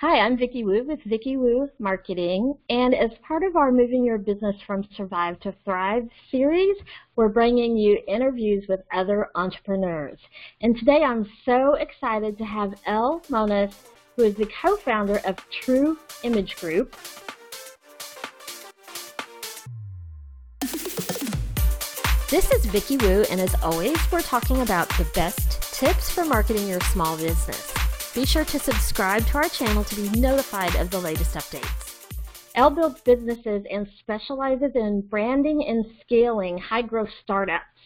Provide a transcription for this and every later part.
Hi, I'm Vicki Wu with Vicki Wu Marketing, and as part of our Moving Your Business from Survive to Thrive series, we're bringing you interviews with other entrepreneurs. And today I'm so excited to have Elle Monas, who is the co-founder of True Image Group. This is Vicki Wu, and as always, we're talking about the best tips for marketing your small business. Be sure to subscribe to our channel to be notified of the latest updates. Elle builds businesses and specializes in branding and scaling high growth startups.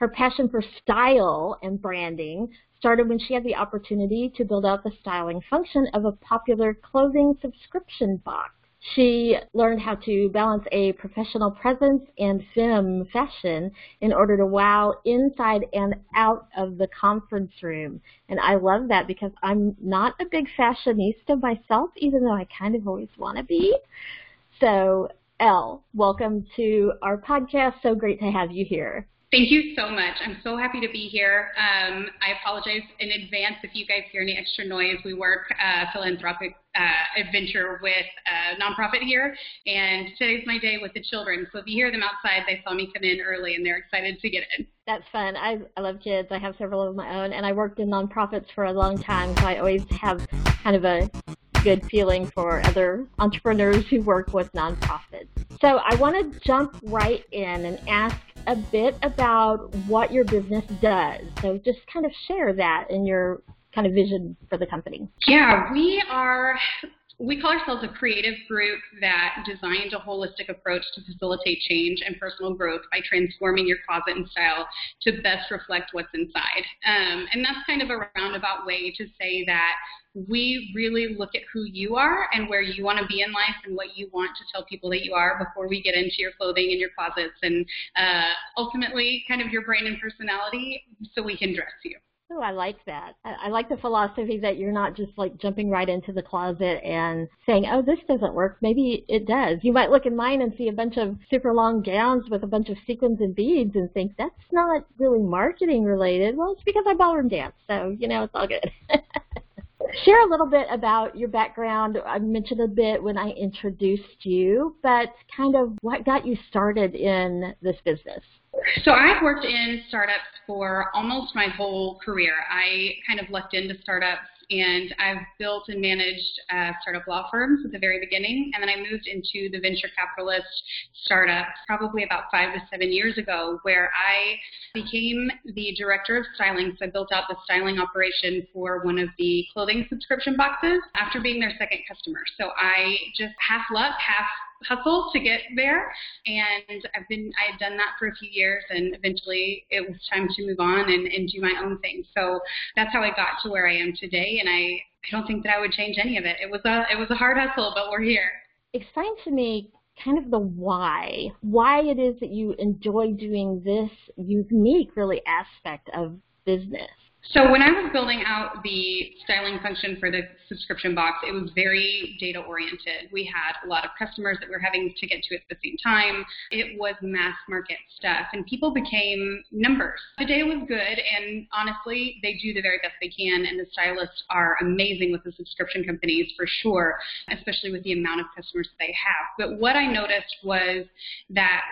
Her passion for style and branding started when she had the opportunity to build out the styling function of a popular clothing subscription box. She learned how to balance a professional presence and femme fashion in order to wow inside and out of the conference room. And I love that because I'm not a big fashionista myself, even though I kind of always want to be. So, Elle, welcome to our podcast. So great to have you here. Thank you so much. I'm so happy to be here. Um, I apologize in advance if you guys hear any extra noise. We work a philanthropic uh, adventure with a nonprofit here, and today's my day with the children. So if you hear them outside, they saw me come in early and they're excited to get in. That's fun. I, I love kids. I have several of my own, and I worked in nonprofits for a long time, so I always have kind of a good feeling for other entrepreneurs who work with nonprofits. So I want to jump right in and ask a bit about what your business does. So just kind of share that in your kind of vision for the company. Yeah, we are we call ourselves a creative group that designed a holistic approach to facilitate change and personal growth by transforming your closet and style to best reflect what's inside. Um, and that's kind of a roundabout way to say that we really look at who you are and where you want to be in life and what you want to tell people that you are before we get into your clothing and your closets and uh, ultimately kind of your brain and personality so we can dress you. Oh, I like that. I like the philosophy that you're not just like jumping right into the closet and saying, oh, this doesn't work. Maybe it does. You might look in mine and see a bunch of super long gowns with a bunch of sequins and beads and think that's not really marketing related. Well, it's because I ballroom dance. So, you know, it's all good. Share a little bit about your background. I mentioned a bit when I introduced you, but kind of what got you started in this business? So I've worked in startups for almost my whole career. I kind of lucked into startups and I've built and managed uh, startup law firms at the very beginning, and then I moved into the venture capitalist startup probably about five to seven years ago, where I became the director of styling. So I built out the styling operation for one of the clothing subscription boxes after being their second customer. So I just half luck, half hustle to get there. And I've been I had done that for a few years, and eventually it was time to move on and, and do my own thing. So that's how I got to where I am today, and I I don't think that I would change any of it. It was a it was a hard hustle, but we're here. Explain to me kind of the why, why it is that you enjoy doing this unique, really, aspect of business. So when I was building out the styling function for the subscription box, it was very data oriented. We had a lot of customers that we were having to get to at the same time. It was mass market stuff and people became numbers. The data was good and honestly, they do the very best they can and the stylists are amazing with the subscription companies for sure, especially with the amount of customers they have. But what I noticed was that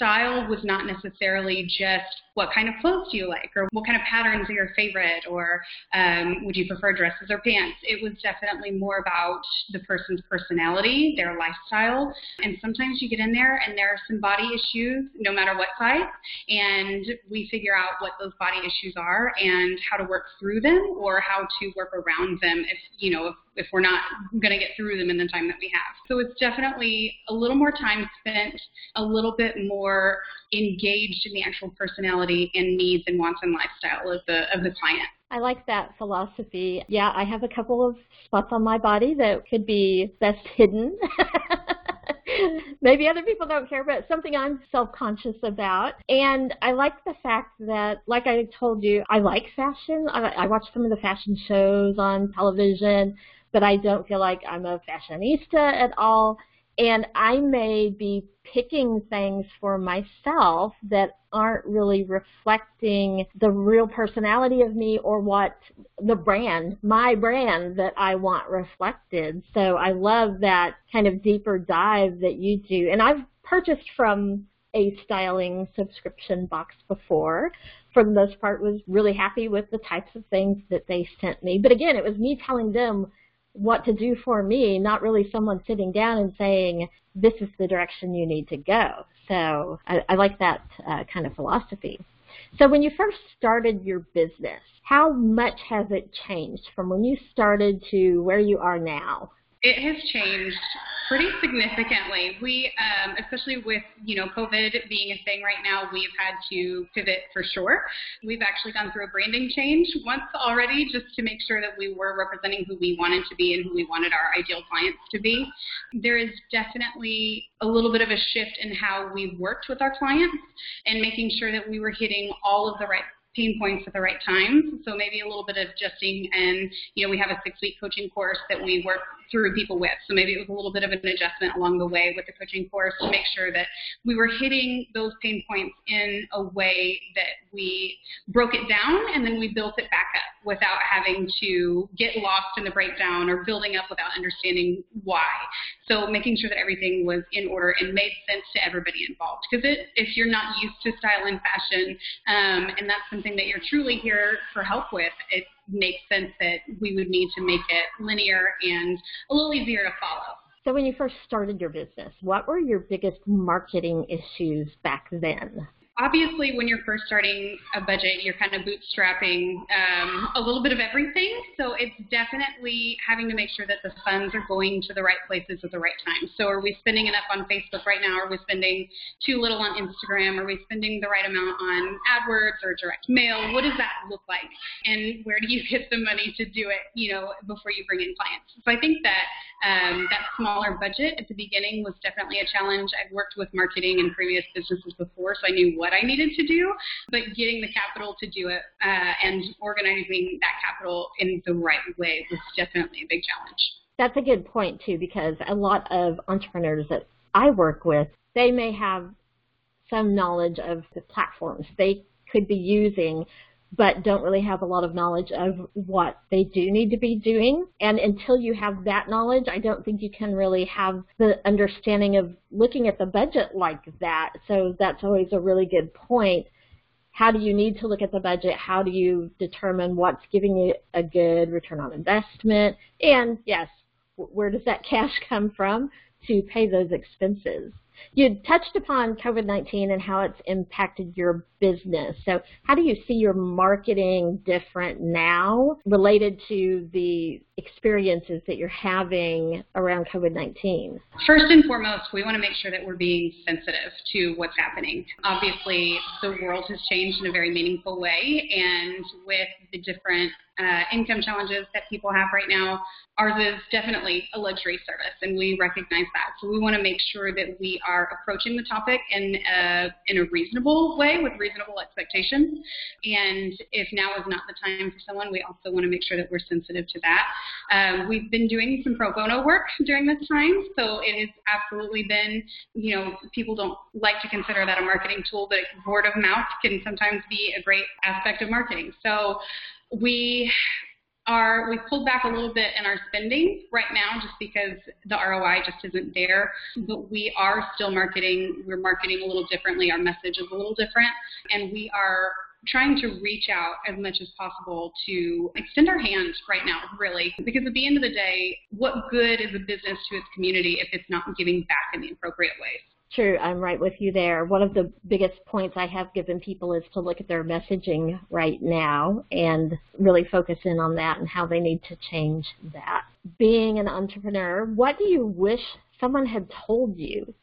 style was not necessarily just what kind of clothes do you like or what kind of patterns are your favorite or um, would you prefer dresses or pants? It was definitely more about the person's personality their lifestyle and sometimes you get in there and there are some body issues no matter what size and we figure out what those body issues are and how to work through them or how to work around them if you know if, if we're not going to get through them in the time that we have. So it's definitely a little more time spent a little bit more engaged in the actual personality and needs and wants and lifestyle of the of the client. I like that philosophy. Yeah, I have a couple of spots on my body that could be best hidden. Maybe other people don't care, but something I'm self-conscious about. And I like the fact that, like I told you, I like fashion. I, I watch some of the fashion shows on television, but I don't feel like I'm a fashionista at all. And I may be picking things for myself that aren't really reflecting the real personality of me or what the brand, my brand that I want reflected. So I love that kind of deeper dive that you do. And I've purchased from a styling subscription box before. For the most part, was really happy with the types of things that they sent me. But again, it was me telling them what to do for me, not really someone sitting down and saying, this is the direction you need to go. So I, I like that uh, kind of philosophy. So when you first started your business, how much has it changed from when you started to where you are now? It has changed pretty significantly. We, um, especially with you know COVID being a thing right now, we've had to pivot for sure. We've actually gone through a branding change once already, just to make sure that we were representing who we wanted to be and who we wanted our ideal clients to be. There is definitely a little bit of a shift in how we worked with our clients and making sure that we were hitting all of the right pain points at the right times. So maybe a little bit of adjusting and, you know, we have a six week coaching course that we work through people with. So maybe it was a little bit of an adjustment along the way with the coaching course to make sure that we were hitting those pain points in a way that we broke it down and then we built it back up without having to get lost in the breakdown or building up without understanding why. So making sure that everything was in order and made sense to everybody involved. Because if you're not used to style and fashion, um, and that's something that you're truly here for help with, it makes sense that we would need to make it linear and a little easier to follow. So when you first started your business, what were your biggest marketing issues back then? Obviously when you're first starting a budget, you're kind of bootstrapping um, a little bit of everything. So it's definitely having to make sure that the funds are going to the right places at the right time. So are we spending enough on Facebook right now? Are we spending too little on Instagram? Are we spending the right amount on AdWords or direct mail? What does that look like? And where do you get the money to do it, you know, before you bring in clients? So I think that um, that smaller budget at the beginning was definitely a challenge. I've worked with marketing in previous businesses before, so I knew what I needed to do, but getting the capital to do it uh, and organizing that capital in the right way was definitely a big challenge. That's a good point, too, because a lot of entrepreneurs that I work with, they may have some knowledge of the platforms they could be using but don't really have a lot of knowledge of what they do need to be doing. And until you have that knowledge, I don't think you can really have the understanding of looking at the budget like that. So that's always a really good point. How do you need to look at the budget? How do you determine what's giving you a good return on investment? And yes, where does that cash come from to pay those expenses? You touched upon COVID 19 and how it's impacted your business. So, how do you see your marketing different now related to the experiences that you're having around COVID 19? First and foremost, we want to make sure that we're being sensitive to what's happening. Obviously, the world has changed in a very meaningful way, and with the different uh, income challenges that people have right now, ours is definitely a luxury service, and we recognize that. So we want to make sure that we are approaching the topic in a, in a reasonable way with reasonable expectations. And if now is not the time for someone, we also want to make sure that we're sensitive to that. Um, we've been doing some pro bono work during this time, so it has absolutely been, you know, people don't like to consider that a marketing tool, but word of mouth can sometimes be a great aspect of marketing. So we are we've pulled back a little bit in our spending right now just because the ROI just isn't there. But we are still marketing. We're marketing a little differently. Our message is a little different, and we are trying to reach out as much as possible to extend our hands right now, really. Because at the end of the day, what good is a business to its community if it's not giving back in the appropriate ways? True, I'm right with you there. One of the biggest points I have given people is to look at their messaging right now and really focus in on that and how they need to change that. Being an entrepreneur, what do you wish someone had told you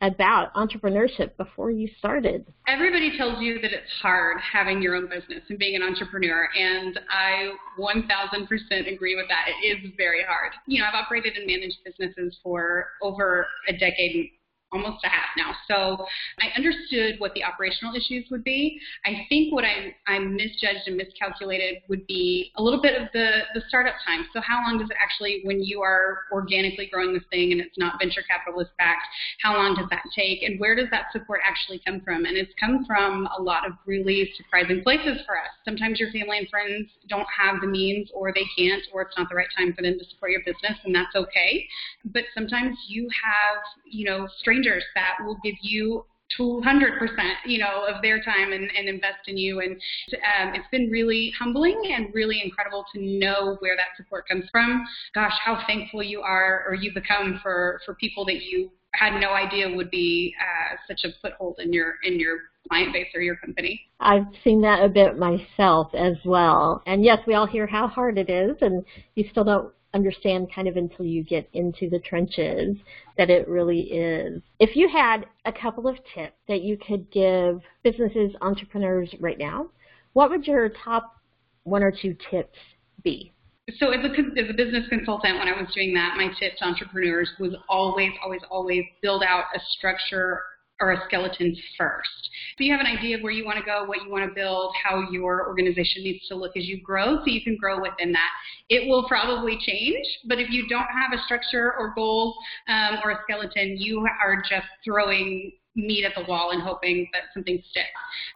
about entrepreneurship before you started? Everybody tells you that it's hard having your own business and being an entrepreneur, and I 1000% agree with that. It is very hard. You know, I've operated and managed businesses for over a decade almost a half now. So I understood what the operational issues would be. I think what I, I misjudged and miscalculated would be a little bit of the, the startup time. So how long does it actually, when you are organically growing this thing and it's not venture capitalist backed, how long does that take? And where does that support actually come from? And it's come from a lot of really surprising places for us. Sometimes your family and friends don't have the means or they can't or it's not the right time for them to support your business and that's okay. But sometimes you have, you know, strangers strangers that will give you 200% you know of their time and, and invest in you and um, it's been really humbling and really incredible to know where that support comes from gosh how thankful you are or you become for for people that you had no idea would be uh, such a foothold in your in your client base or your company. I've seen that a bit myself as well. And yes, we all hear how hard it is, and you still don't understand kind of until you get into the trenches that it really is. If you had a couple of tips that you could give businesses, entrepreneurs right now, what would your top one or two tips be? So as a, as a business consultant, when I was doing that, my tip to entrepreneurs was always, always, always build out a structure or a skeleton first. So you have an idea of where you want to go, what you want to build, how your organization needs to look as you grow, so you can grow within that. It will probably change, but if you don't have a structure or goals um, or a skeleton, you are just throwing meat at the wall and hoping that something sticks.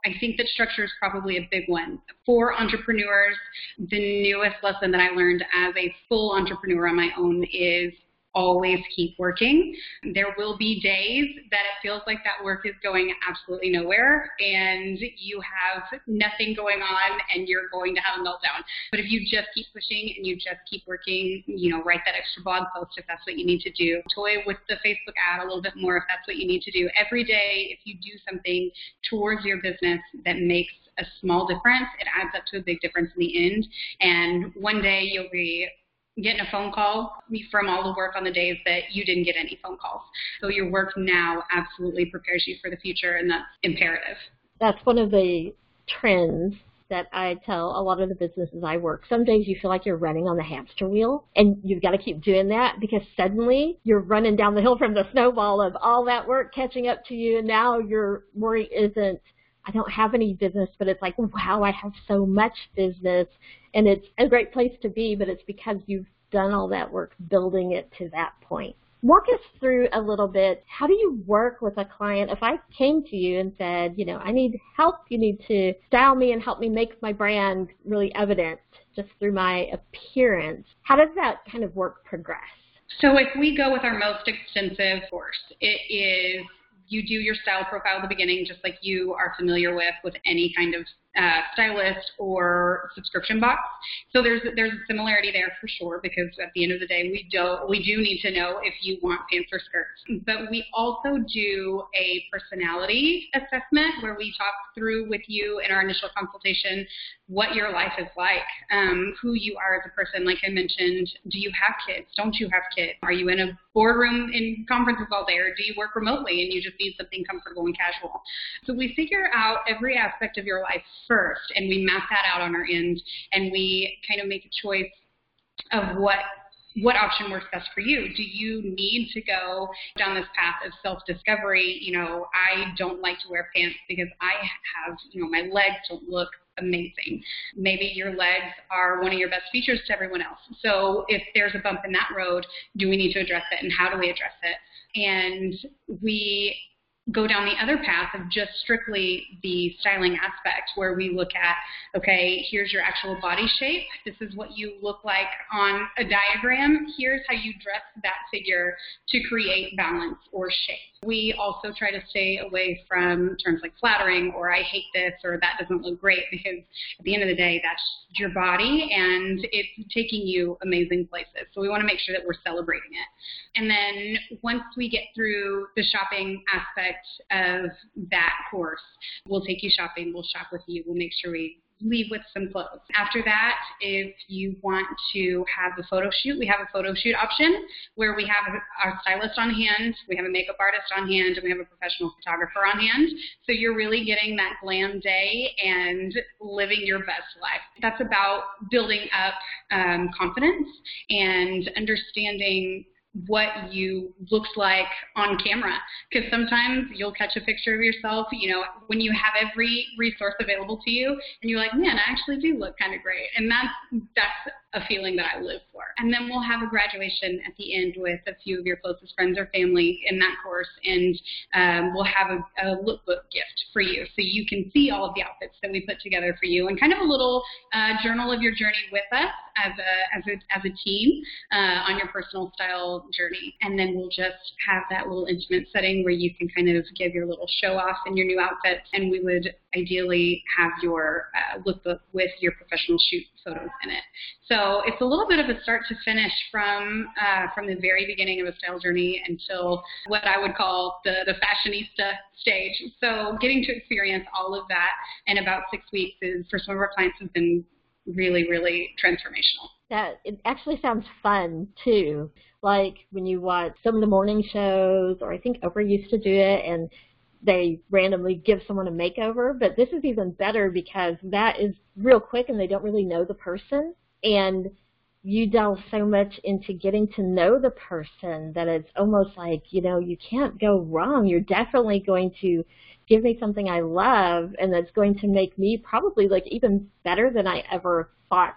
I think that structure is probably a big one. For entrepreneurs, the newest lesson that I learned as a full entrepreneur on my own is always keep working. There will be days that it feels like that work is going absolutely nowhere and you have nothing going on and you're going to have a meltdown. But if you just keep pushing and you just keep working, you know, write that extra blog post if that's what you need to do. Toy with the Facebook ad a little bit more if that's what you need to do. Every day, if you do something towards your business that makes a small difference, it adds up to a big difference in the end. And one day you'll be getting a phone call from all the work on the days that you didn't get any phone calls. So your work now absolutely prepares you for the future, and that's imperative. That's one of the trends that I tell a lot of the businesses I work. Some days you feel like you're running on the hamster wheel and you've got to keep doing that because suddenly you're running down the hill from the snowball of all that work catching up to you and now your worry isn't I don't have any business, but it's like, wow, I have so much business. And it's a great place to be, but it's because you've done all that work building it to that point. Walk us through a little bit. How do you work with a client? If I came to you and said, you know, I need help, you need to style me and help me make my brand really evident just through my appearance, how does that kind of work progress? So if we go with our most extensive course, it is you do your style profile at the beginning, just like you are familiar with with any kind of uh, stylist or subscription box. So there's there's a similarity there for sure because at the end of the day we do we do need to know if you want pants or skirts. But we also do a personality assessment where we talk through with you in our initial consultation what your life is like, um, who you are as a person. Like I mentioned, do you have kids? Don't you have kids? Are you in a boardroom in conferences all day, or do you work remotely and you just need something comfortable and casual? So we figure out every aspect of your life first, and we map that out on our end, and we kind of make a choice of what what option works best for you. Do you need to go down this path of self-discovery? You know, I don't like to wear pants because I have, you know, my legs don't look amazing. Maybe your legs are one of your best features to everyone else. So if there's a bump in that road, do we need to address it and how do we address it? And we go down the other path of just strictly the styling aspect where we look at, okay, here's your actual body shape. This is what you look like on a diagram. Here's how you dress that figure to create balance or shape. We also try to stay away from terms like flattering or I hate this or that doesn't look great because at the end of the day, that's your body and it's taking you amazing places. So we want to make sure that we're celebrating it. And then once we get through the shopping aspect of that course, we'll take you shopping, we'll shop with you, we'll make sure we leave with some clothes. After that, if you want to have a photo shoot, we have a photo shoot option where we have our stylist on hand, we have a makeup artist on hand, and we have a professional photographer on hand. So you're really getting that glam day and living your best life. That's about building up um, confidence and understanding what you looked like on camera. Because sometimes you'll catch a picture of yourself you know when you have every resource available to you and you're like man i actually do look kind of great. And that's that's a feeling that I live for. And then we'll have a graduation at the end with a few of your closest friends or family in that course, and um, we'll have a, a lookbook gift for you so you can see all of the outfits that we put together for you and kind of a little uh, journal of your journey with us as a, as a, as a team uh, on your personal style journey. And then we'll just have that little intimate setting where you can kind of give your little show off in your new outfits, and we would ideally have your uh, lookbook with your professional shoot photos in it. So it's a little bit of a start to finish from uh, from the very beginning of a style journey until what I would call the, the fashionista stage. So getting to experience all of that in about six weeks is for some of our clients has been really, really transformational. That it actually sounds fun too. Like when you watch some of the morning shows, or I think Oprah used to do it, and they randomly give someone a makeover. But this is even better because that is real quick, and they don't really know the person, and you delve so much into getting to know the person that it's almost like you know you can't go wrong. You're definitely going to give me something I love and that's going to make me probably like even better than I ever thought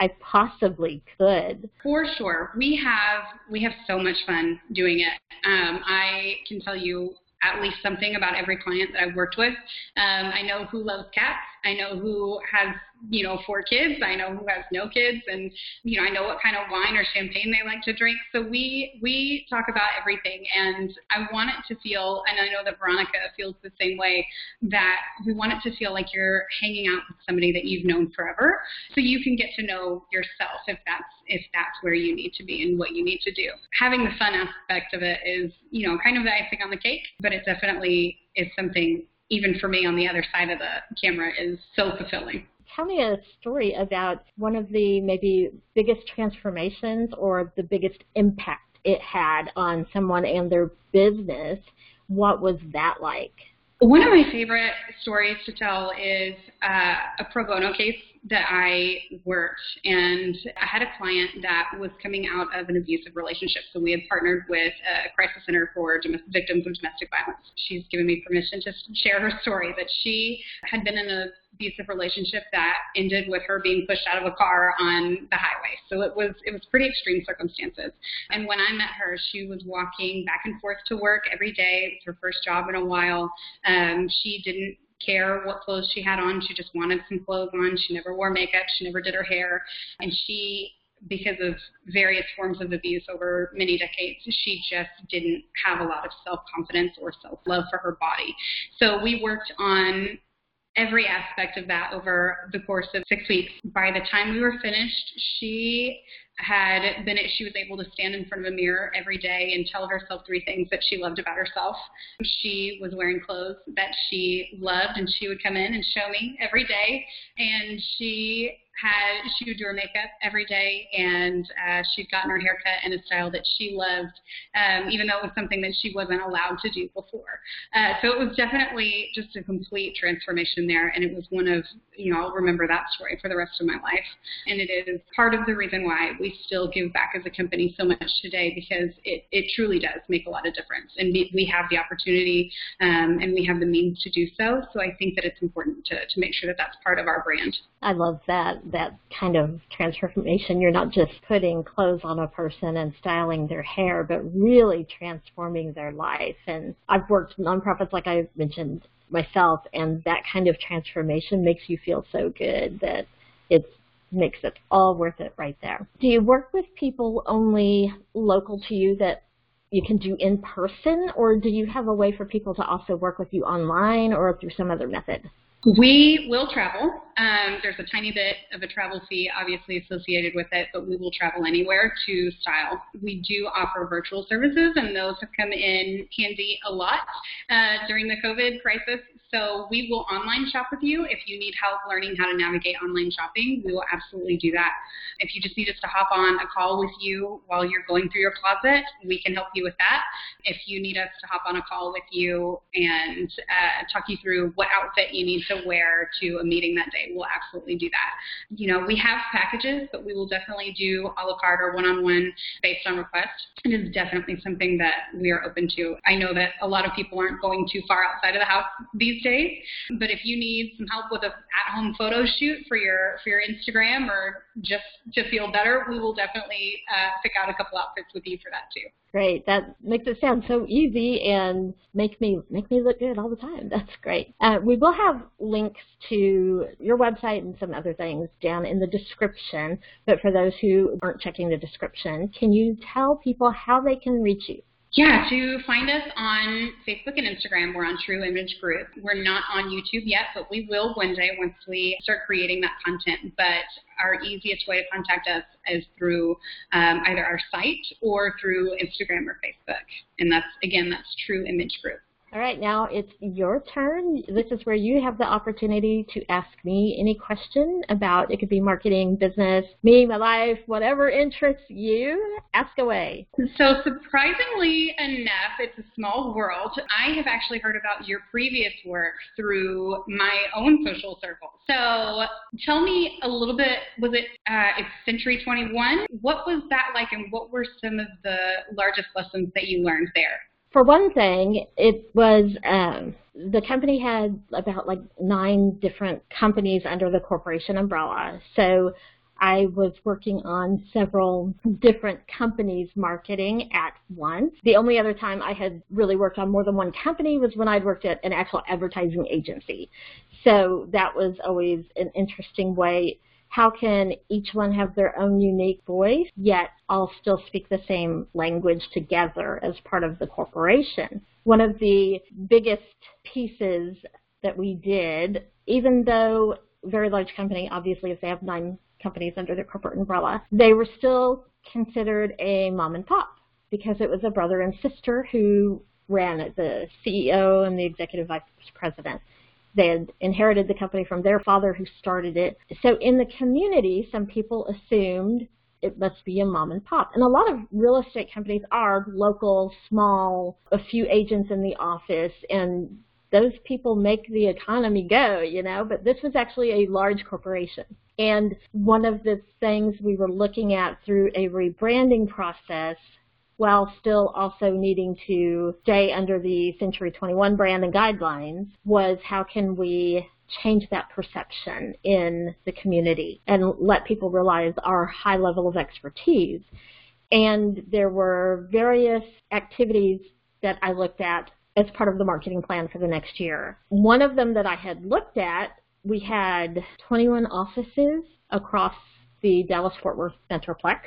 I possibly could. For sure. We have we have so much fun doing it. Um, I can tell you at least something about every client that I've worked with. Um, I know who loves cats. I know who has you know, four kids. I know who has no kids, and you know, I know what kind of wine or champagne they like to drink. So we we talk about everything, and I want it to feel, and I know that Veronica feels the same way. That we want it to feel like you're hanging out with somebody that you've known forever, so you can get to know yourself if that's if that's where you need to be and what you need to do. Having the fun aspect of it is, you know, kind of the icing on the cake, but it definitely is something even for me on the other side of the camera is so fulfilling tell me a story about one of the maybe biggest transformations or the biggest impact it had on someone and their business. What was that like? One of my favorite stories to tell is uh, a pro bono case that I worked, and I had a client that was coming out of an abusive relationship. So we had partnered with a crisis center for victims of domestic violence. She's given me permission to share her story that she had been in a abusive relationship that ended with her being pushed out of a car on the highway. So it was it was pretty extreme circumstances. And when I met her, she was walking back and forth to work every day. It was her first job in a while. Um, she didn't care what clothes she had on. She just wanted some clothes on. She never wore makeup. She never did her hair. And she, because of various forms of abuse over many decades, she just didn't have a lot of self confidence or self love for her body. So we worked on every aspect of that over the course of six weeks. By the time we were finished, she had been she was able to stand in front of a mirror every day and tell herself three things that she loved about herself. She was wearing clothes that she loved and she would come in and show me every day and she had she would do her makeup every day, and uh, she'd gotten her haircut in a style that she loved, um, even though it was something that she wasn't allowed to do before. Uh, so it was definitely just a complete transformation there, and it was one of you know I'll remember that story for the rest of my life, and it is part of the reason why we still give back as a company so much today because it it truly does make a lot of difference, and we have the opportunity um, and we have the means to do so. So I think that it's important to to make sure that that's part of our brand. I love that that kind of transformation. You're not just putting clothes on a person and styling their hair, but really transforming their life. And I've worked nonprofits, like I mentioned myself, and that kind of transformation makes you feel so good that it makes it all worth it right there. Do you work with people only local to you that you can do in person, or do you have a way for people to also work with you online or through some other method? We will travel. Um, there's a tiny bit of a travel fee, obviously, associated with it, but we will travel anywhere to style. We do offer virtual services, and those have come in handy a lot uh, during the COVID crisis. So we will online shop with you. If you need help learning how to navigate online shopping, we will absolutely do that. If you just need us to hop on a call with you while you're going through your closet, we can help you with that. If you need us to hop on a call with you and uh, talk you through what outfit you need to wear to a meeting that day, We'll absolutely do that. You know, we have packages, but we will definitely do a la carte or one-on-one based on request. It is definitely something that we are open to. I know that a lot of people aren't going too far outside of the house these days, but if you need some help with a at-home photo shoot for your for your Instagram or just to feel better, we will definitely uh, pick out a couple outfits with you for that too. Great. That makes it sound so easy and make me make me look good all the time. That's great. Uh, we will have links to your website and some other things down in the description. But for those who aren't checking the description, can you tell people how they can reach you? Yeah, to find us on Facebook and Instagram, we're on True Image Group. We're not on YouTube yet, but we will one day once we start creating that content. But our easiest way to contact us is through um, either our site or through Instagram or Facebook. And that's, again, that's True Image Group. All right, now it's your turn. This is where you have the opportunity to ask me any question about it could be marketing, business, me, my life, whatever interests you. Ask away. So surprisingly enough, it's a small world. I have actually heard about your previous work through my own social circle. So tell me a little bit. Was it uh, it's Century 21? What was that like, and what were some of the largest lessons that you learned there? For one thing, it was um, the company had about like nine different companies under the corporation umbrella. So I was working on several different companies' marketing at once. The only other time I had really worked on more than one company was when I'd worked at an actual advertising agency. So that was always an interesting way how can each one have their own unique voice, yet all still speak the same language together as part of the corporation? One of the biggest pieces that we did, even though very large company, obviously if they have nine companies under their corporate umbrella, they were still considered a mom and pop because it was a brother and sister who ran it, the CEO and the executive vice president. They had inherited the company from their father who started it. So in the community, some people assumed it must be a mom and pop. And a lot of real estate companies are local, small, a few agents in the office, and those people make the economy go, you know, but this was actually a large corporation. And one of the things we were looking at through a rebranding process while still also needing to stay under the Century 21 brand and guidelines was how can we change that perception in the community and let people realize our high level of expertise. And there were various activities that I looked at as part of the marketing plan for the next year. One of them that I had looked at, we had 21 offices across the Dallas Fort Worth Metroplex.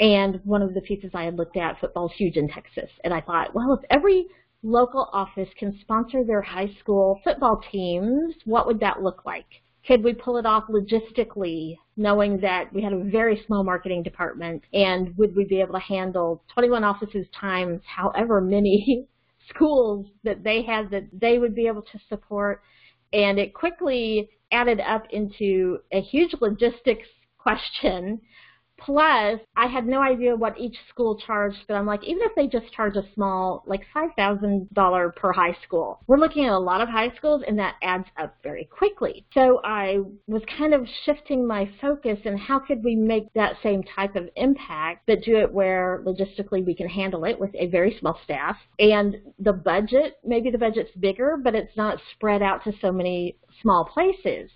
And one of the pieces I had looked at, football's huge in Texas. And I thought, well, if every local office can sponsor their high school football teams, what would that look like? Could we pull it off logistically, knowing that we had a very small marketing department? And would we be able to handle 21 offices times however many schools that they had that they would be able to support? And it quickly added up into a huge logistics question Plus, I had no idea what each school charged, but I'm like, even if they just charge a small, like $5,000 per high school, we're looking at a lot of high schools and that adds up very quickly. So I was kind of shifting my focus and how could we make that same type of impact, but do it where logistically we can handle it with a very small staff. And the budget, maybe the budget's bigger, but it's not spread out to so many small places.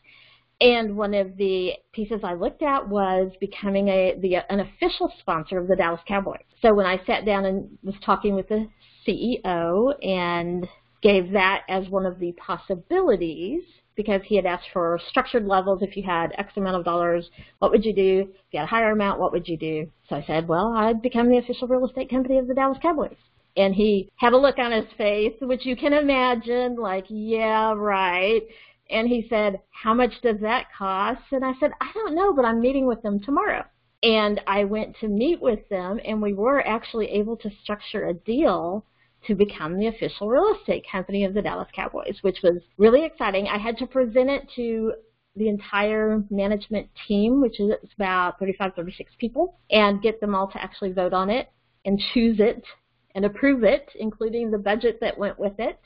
And one of the pieces I looked at was becoming a the an official sponsor of the Dallas Cowboys. So when I sat down and was talking with the CEO and gave that as one of the possibilities because he had asked for structured levels. If you had X amount of dollars, what would you do? If you had a higher amount, what would you do? So I said, well, I'd become the official real estate company of the Dallas Cowboys. And he had a look on his face, which you can imagine, like, yeah, right. And he said, How much does that cost? And I said, I don't know, but I'm meeting with them tomorrow. And I went to meet with them, and we were actually able to structure a deal to become the official real estate company of the Dallas Cowboys, which was really exciting. I had to present it to the entire management team, which is about 35, 36 people, and get them all to actually vote on it and choose it and approve it, including the budget that went with it.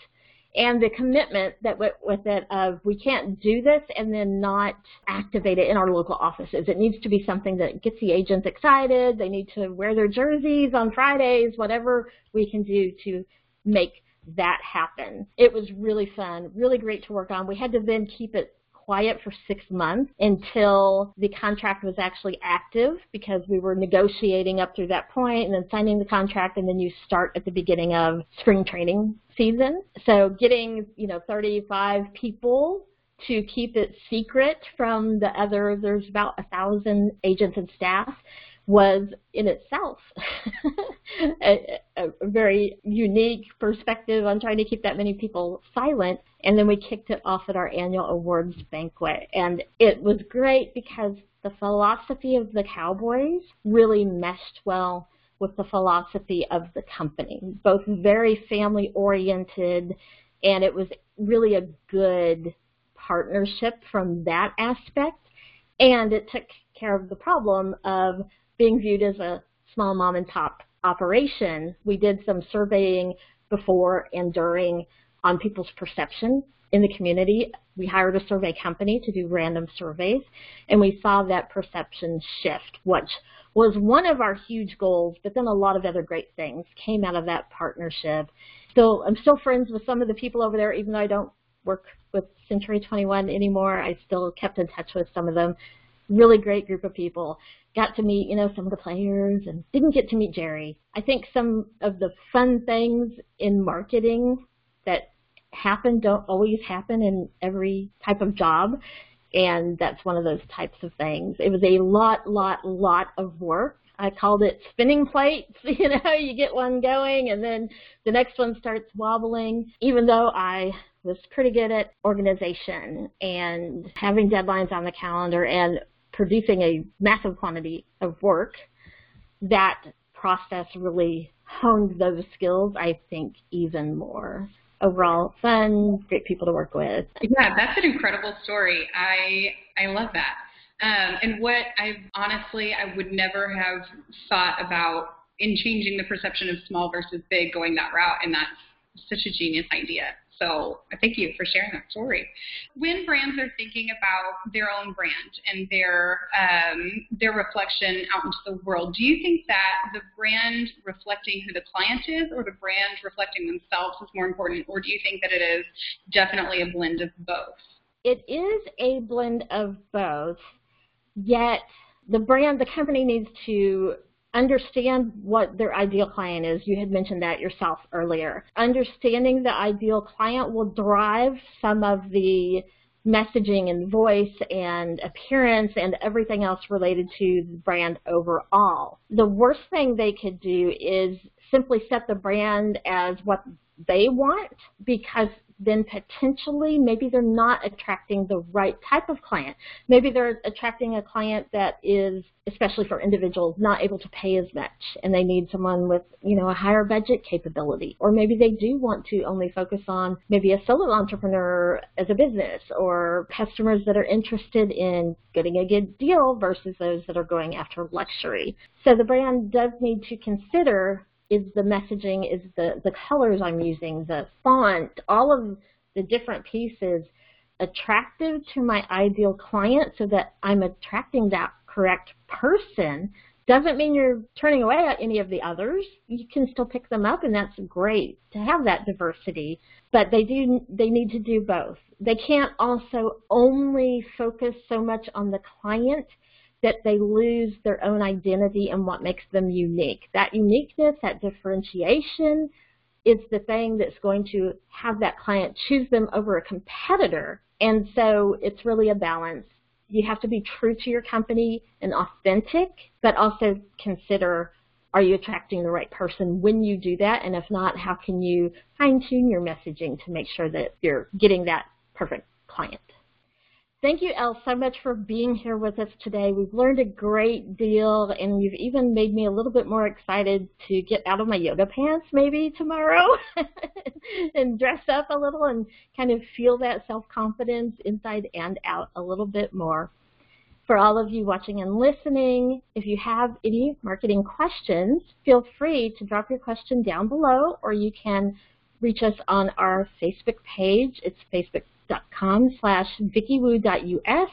And the commitment that went with it of we can't do this and then not activate it in our local offices. It needs to be something that gets the agents excited. They need to wear their jerseys on Fridays, whatever we can do to make that happen. It was really fun, really great to work on. We had to then keep it quiet for six months until the contract was actually active because we were negotiating up through that point and then signing the contract and then you start at the beginning of spring training season. So getting, you know, 35 people to keep it secret from the other, there's about a thousand agents and staff was in itself a, a, very unique perspective on trying to keep that many people silent. And then we kicked it off at our annual awards banquet. And it was great because the philosophy of the Cowboys really meshed well with the philosophy of the company, both very family oriented, and it was really a good partnership from that aspect. And it took care of the problem of being viewed as a small mom and pop operation, we did some surveying before and during on people's perception in the community. We hired a survey company to do random surveys, and we saw that perception shift, which was one of our huge goals, but then a lot of other great things came out of that partnership. So I'm still friends with some of the people over there, even though I don't work with Century 21 anymore. I still kept in touch with some of them. Really great group of people got to meet, you know, some of the players and didn't get to meet Jerry. I think some of the fun things in marketing that happen don't always happen in every type of job. And that's one of those types of things. It was a lot, lot, lot of work. I called it spinning plates. You know, you get one going and then the next one starts wobbling. Even though I was pretty good at organization and having deadlines on the calendar and producing a massive quantity of work, that process really honed those skills, I think, even more. Overall, fun, great people to work with. Yeah, that's an incredible story. I I love that. Um, and what I honestly I would never have thought about in changing the perception of small versus big, going that route, and that's such a genius idea. So thank you for sharing that story. When brands are thinking about their own brand and their um, their reflection out into the world, do you think that the brand reflecting who the client is, or the brand reflecting themselves is more important, or do you think that it is definitely a blend of both? It is a blend of both. Yet the brand, the company needs to understand what their ideal client is. You had mentioned that yourself earlier. Understanding the ideal client will drive some of the messaging and voice and appearance and everything else related to the brand overall. The worst thing they could do is simply set the brand as what they want because then potentially maybe they're not attracting the right type of client. Maybe they're attracting a client that is, especially for individuals, not able to pay as much and they need someone with, you know, a higher budget capability. Or maybe they do want to only focus on maybe a solo entrepreneur as a business or customers that are interested in getting a good deal versus those that are going after luxury. So the brand does need to consider is the messaging, is the, the colors I'm using, the font, all of the different pieces attractive to my ideal client so that I'm attracting that correct person doesn't mean you're turning away any of the others. You can still pick them up and that's great to have that diversity. But they do they need to do both. They can't also only focus so much on the client that they lose their own identity and what makes them unique. That uniqueness, that differentiation is the thing that's going to have that client choose them over a competitor. And so it's really a balance. You have to be true to your company and authentic, but also consider are you attracting the right person when you do that? And if not, how can you fine tune your messaging to make sure that you're getting that perfect client? Thank you, Elle, so much for being here with us today. We've learned a great deal, and you've even made me a little bit more excited to get out of my yoga pants maybe tomorrow and dress up a little and kind of feel that self-confidence inside and out a little bit more. For all of you watching and listening, if you have any marketing questions, feel free to drop your question down below, or you can reach us on our Facebook page. It's facebook.com slash vickywoo.us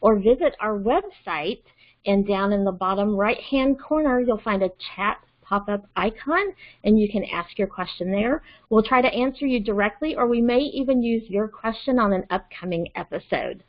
or visit our website and down in the bottom right-hand corner you'll find a chat pop-up icon and you can ask your question there. We'll try to answer you directly or we may even use your question on an upcoming episode.